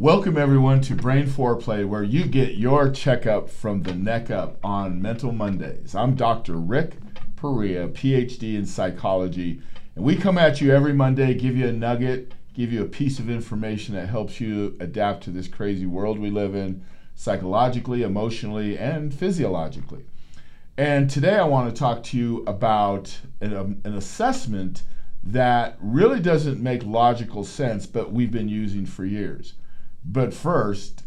Welcome, everyone, to Brain Foreplay, where you get your checkup from the neck up on Mental Mondays. I'm Dr. Rick Perea, PhD in psychology, and we come at you every Monday, give you a nugget, give you a piece of information that helps you adapt to this crazy world we live in psychologically, emotionally, and physiologically. And today I want to talk to you about an, um, an assessment that really doesn't make logical sense, but we've been using for years. But first,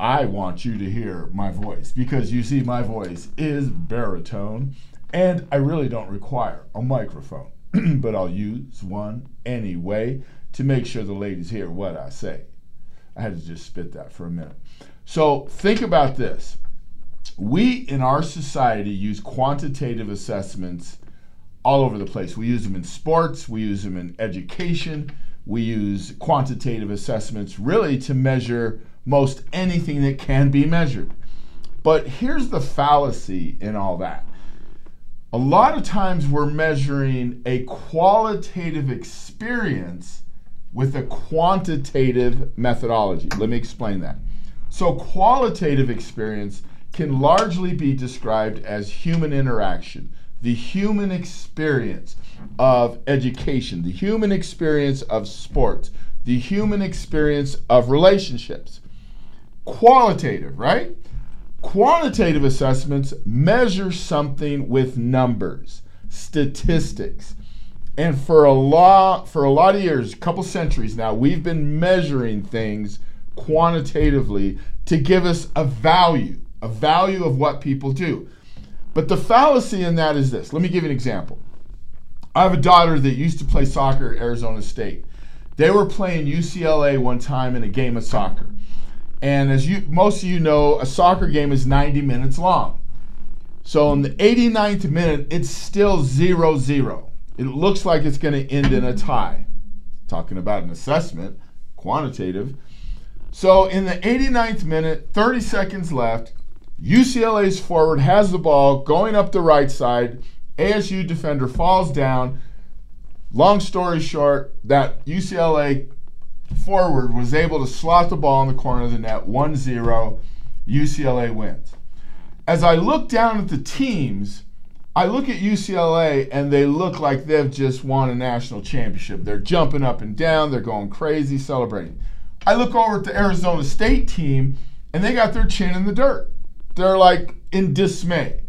I want you to hear my voice because you see, my voice is baritone, and I really don't require a microphone, but I'll use one anyway to make sure the ladies hear what I say. I had to just spit that for a minute. So, think about this. We in our society use quantitative assessments all over the place. We use them in sports, we use them in education, we use quantitative assessments really to measure most anything that can be measured. But here's the fallacy in all that. A lot of times we're measuring a qualitative experience with a quantitative methodology. Let me explain that. So, qualitative experience can largely be described as human interaction the human experience of education, the human experience of sports, the human experience of relationships. Qualitative, right? Quantitative assessments measure something with numbers, statistics. And for a lot for a lot of years, a couple centuries now, we've been measuring things quantitatively to give us a value, a value of what people do. But the fallacy in that is this. Let me give you an example. I have a daughter that used to play soccer at Arizona State. They were playing UCLA one time in a game of soccer. And as you most of you know, a soccer game is 90 minutes long. So in the 89th minute, it's still 0 0. It looks like it's going to end in a tie. Talking about an assessment, quantitative. So in the 89th minute, 30 seconds left, UCLA's forward has the ball going up the right side. ASU defender falls down. Long story short, that UCLA forward was able to slot the ball in the corner of the net 1 0. UCLA wins. As I look down at the teams, I look at UCLA and they look like they've just won a national championship. They're jumping up and down, they're going crazy, celebrating. I look over at the Arizona State team and they got their chin in the dirt. They're like in dismay.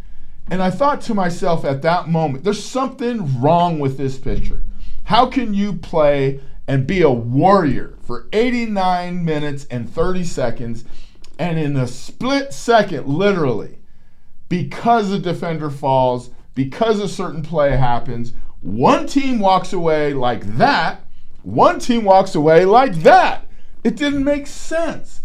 And I thought to myself at that moment, there's something wrong with this picture. How can you play and be a warrior for 89 minutes and 30 seconds and in a split second, literally, because a defender falls, because a certain play happens, one team walks away like that, one team walks away like that. It didn't make sense.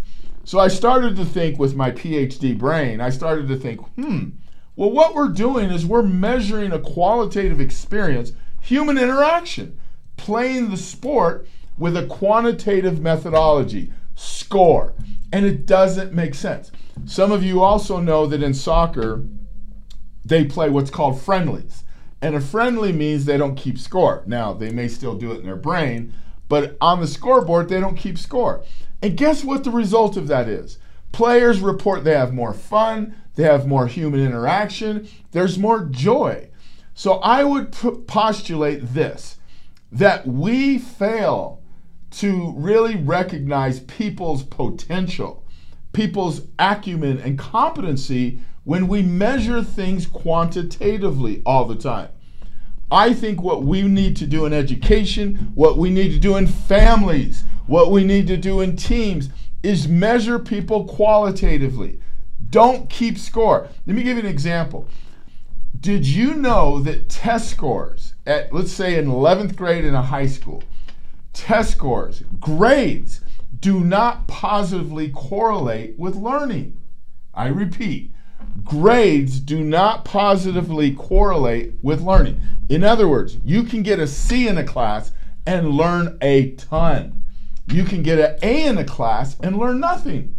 So I started to think with my PhD brain, I started to think, hmm, well, what we're doing is we're measuring a qualitative experience, human interaction, playing the sport with a quantitative methodology, score. And it doesn't make sense. Some of you also know that in soccer, they play what's called friendlies. And a friendly means they don't keep score. Now, they may still do it in their brain, but on the scoreboard, they don't keep score. And guess what the result of that is? Players report they have more fun, they have more human interaction, there's more joy. So I would p- postulate this that we fail to really recognize people's potential, people's acumen and competency when we measure things quantitatively all the time. I think what we need to do in education, what we need to do in families, what we need to do in teams is measure people qualitatively. Don't keep score. Let me give you an example. Did you know that test scores at, let's say, in 11th grade in a high school, test scores, grades, do not positively correlate with learning? I repeat, grades do not positively correlate with learning. In other words, you can get a C in a class and learn a ton. You can get an A in a class and learn nothing.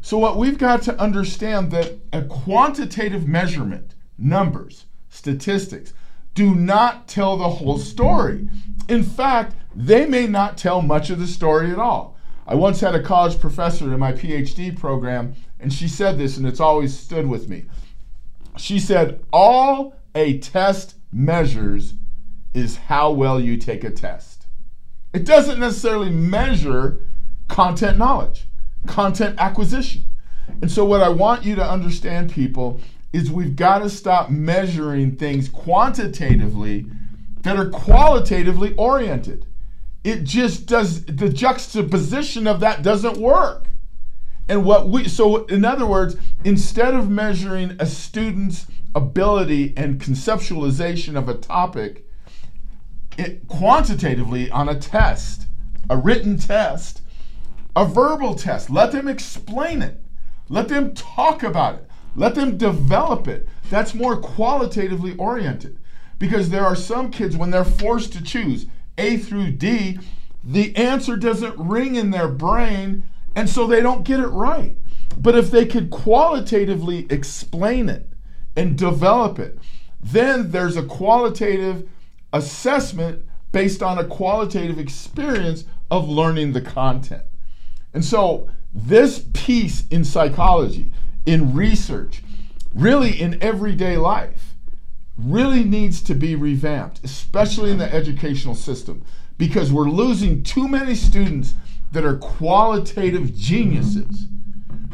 So what we've got to understand that a quantitative measurement, numbers, statistics, do not tell the whole story. In fact, they may not tell much of the story at all. I once had a college professor in my PhD program, and she said this, and it's always stood with me. She said, All a test measures is how well you take a test. It doesn't necessarily measure content knowledge, content acquisition. And so, what I want you to understand, people, is we've got to stop measuring things quantitatively that are qualitatively oriented. It just does, the juxtaposition of that doesn't work. And what we, so in other words, instead of measuring a student's ability and conceptualization of a topic it, quantitatively on a test, a written test, a verbal test, let them explain it, let them talk about it, let them develop it. That's more qualitatively oriented. Because there are some kids, when they're forced to choose A through D, the answer doesn't ring in their brain, and so they don't get it right. But if they could qualitatively explain it and develop it, then there's a qualitative assessment based on a qualitative experience of learning the content. And so, this piece in psychology, in research, really in everyday life, really needs to be revamped, especially in the educational system, because we're losing too many students that are qualitative geniuses.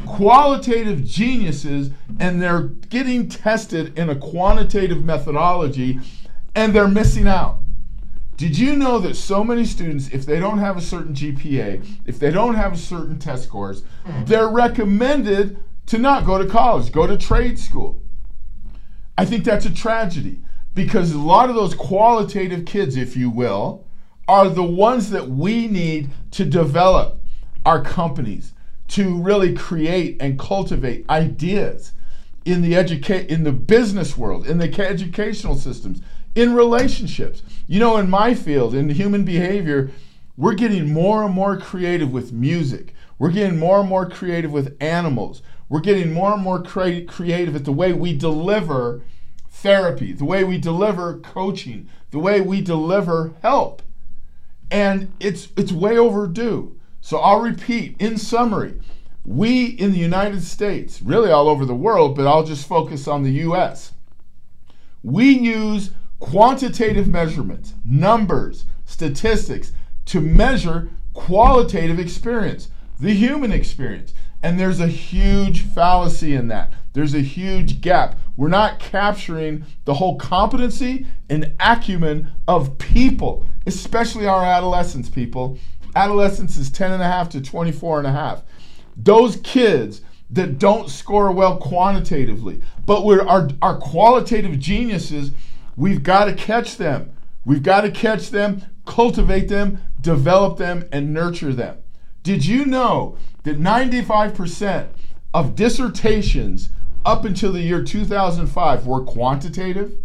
Qualitative geniuses, and they're getting tested in a quantitative methodology, and they're missing out. Did you know that so many students, if they don't have a certain GPA, if they don't have a certain test scores, they're recommended to not go to college, go to trade school. I think that's a tragedy because a lot of those qualitative kids, if you will, are the ones that we need to develop our companies, to really create and cultivate ideas in the educate in the business world, in the educational systems, in relationships. You know, in my field, in human behavior, we're getting more and more creative with music. We're getting more and more creative with animals. We're getting more and more cre- creative at the way we deliver therapy, the way we deliver coaching, the way we deliver help. And it's it's way overdue. So I'll repeat in summary, we in the United States, really all over the world, but I'll just focus on the US. We use quantitative measurements, numbers, statistics to measure qualitative experience, the human experience. And there's a huge fallacy in that. There's a huge gap. We're not capturing the whole competency and acumen of people, especially our adolescents, people. Adolescence is 10 and a half to 24 and a half. Those kids that don't score well quantitatively, but we're our, our qualitative geniuses, we've got to catch them. We've got to catch them, cultivate them, develop them, and nurture them. Did you know that 95% of dissertations up until the year 2005 were quantitative?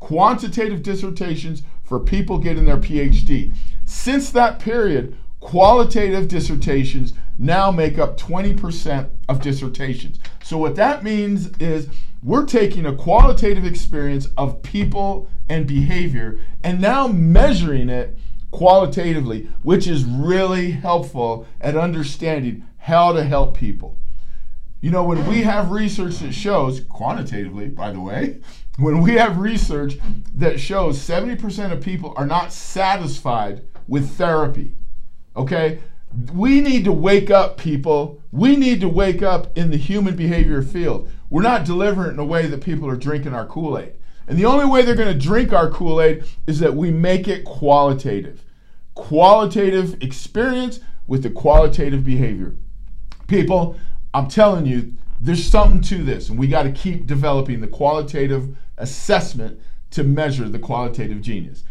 Quantitative dissertations for people getting their PhD. Since that period, qualitative dissertations now make up 20% of dissertations. So, what that means is we're taking a qualitative experience of people and behavior and now measuring it qualitatively, which is really helpful at understanding how to help people. You know, when we have research that shows, quantitatively, by the way, when we have research that shows 70% of people are not satisfied with therapy, okay? We need to wake up, people. We need to wake up in the human behavior field. We're not delivering in a way that people are drinking our Kool Aid. And the only way they're going to drink our Kool Aid is that we make it qualitative. Qualitative experience with the qualitative behavior. People, I'm telling you, there's something to this, and we got to keep developing the qualitative assessment to measure the qualitative genius.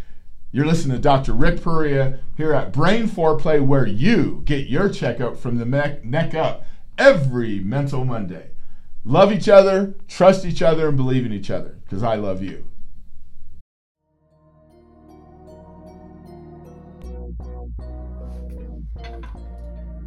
You're listening to Dr. Rick Perea here at Brain Foreplay, where you get your checkup from the neck up every Mental Monday. Love each other, trust each other, and believe in each other, because I love you.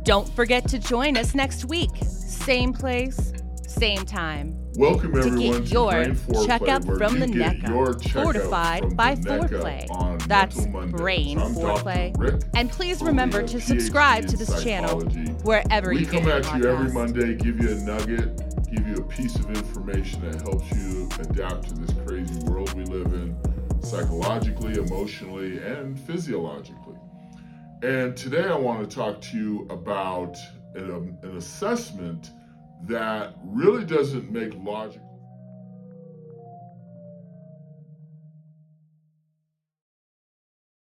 Don't forget to join us next week. Same place, same time. Welcome to everyone get your Foreplay, checkup from the neck up, fortified by foreplay. That's Brain Foreplay. And please remember to subscribe to this channel wherever we you come at you every. Monday, give you a nugget, give you a piece of information that helps you adapt to this crazy world we live in, psychologically, emotionally, and physiologically. And today I want to talk to you about an, um, an assessment that really doesn't make logical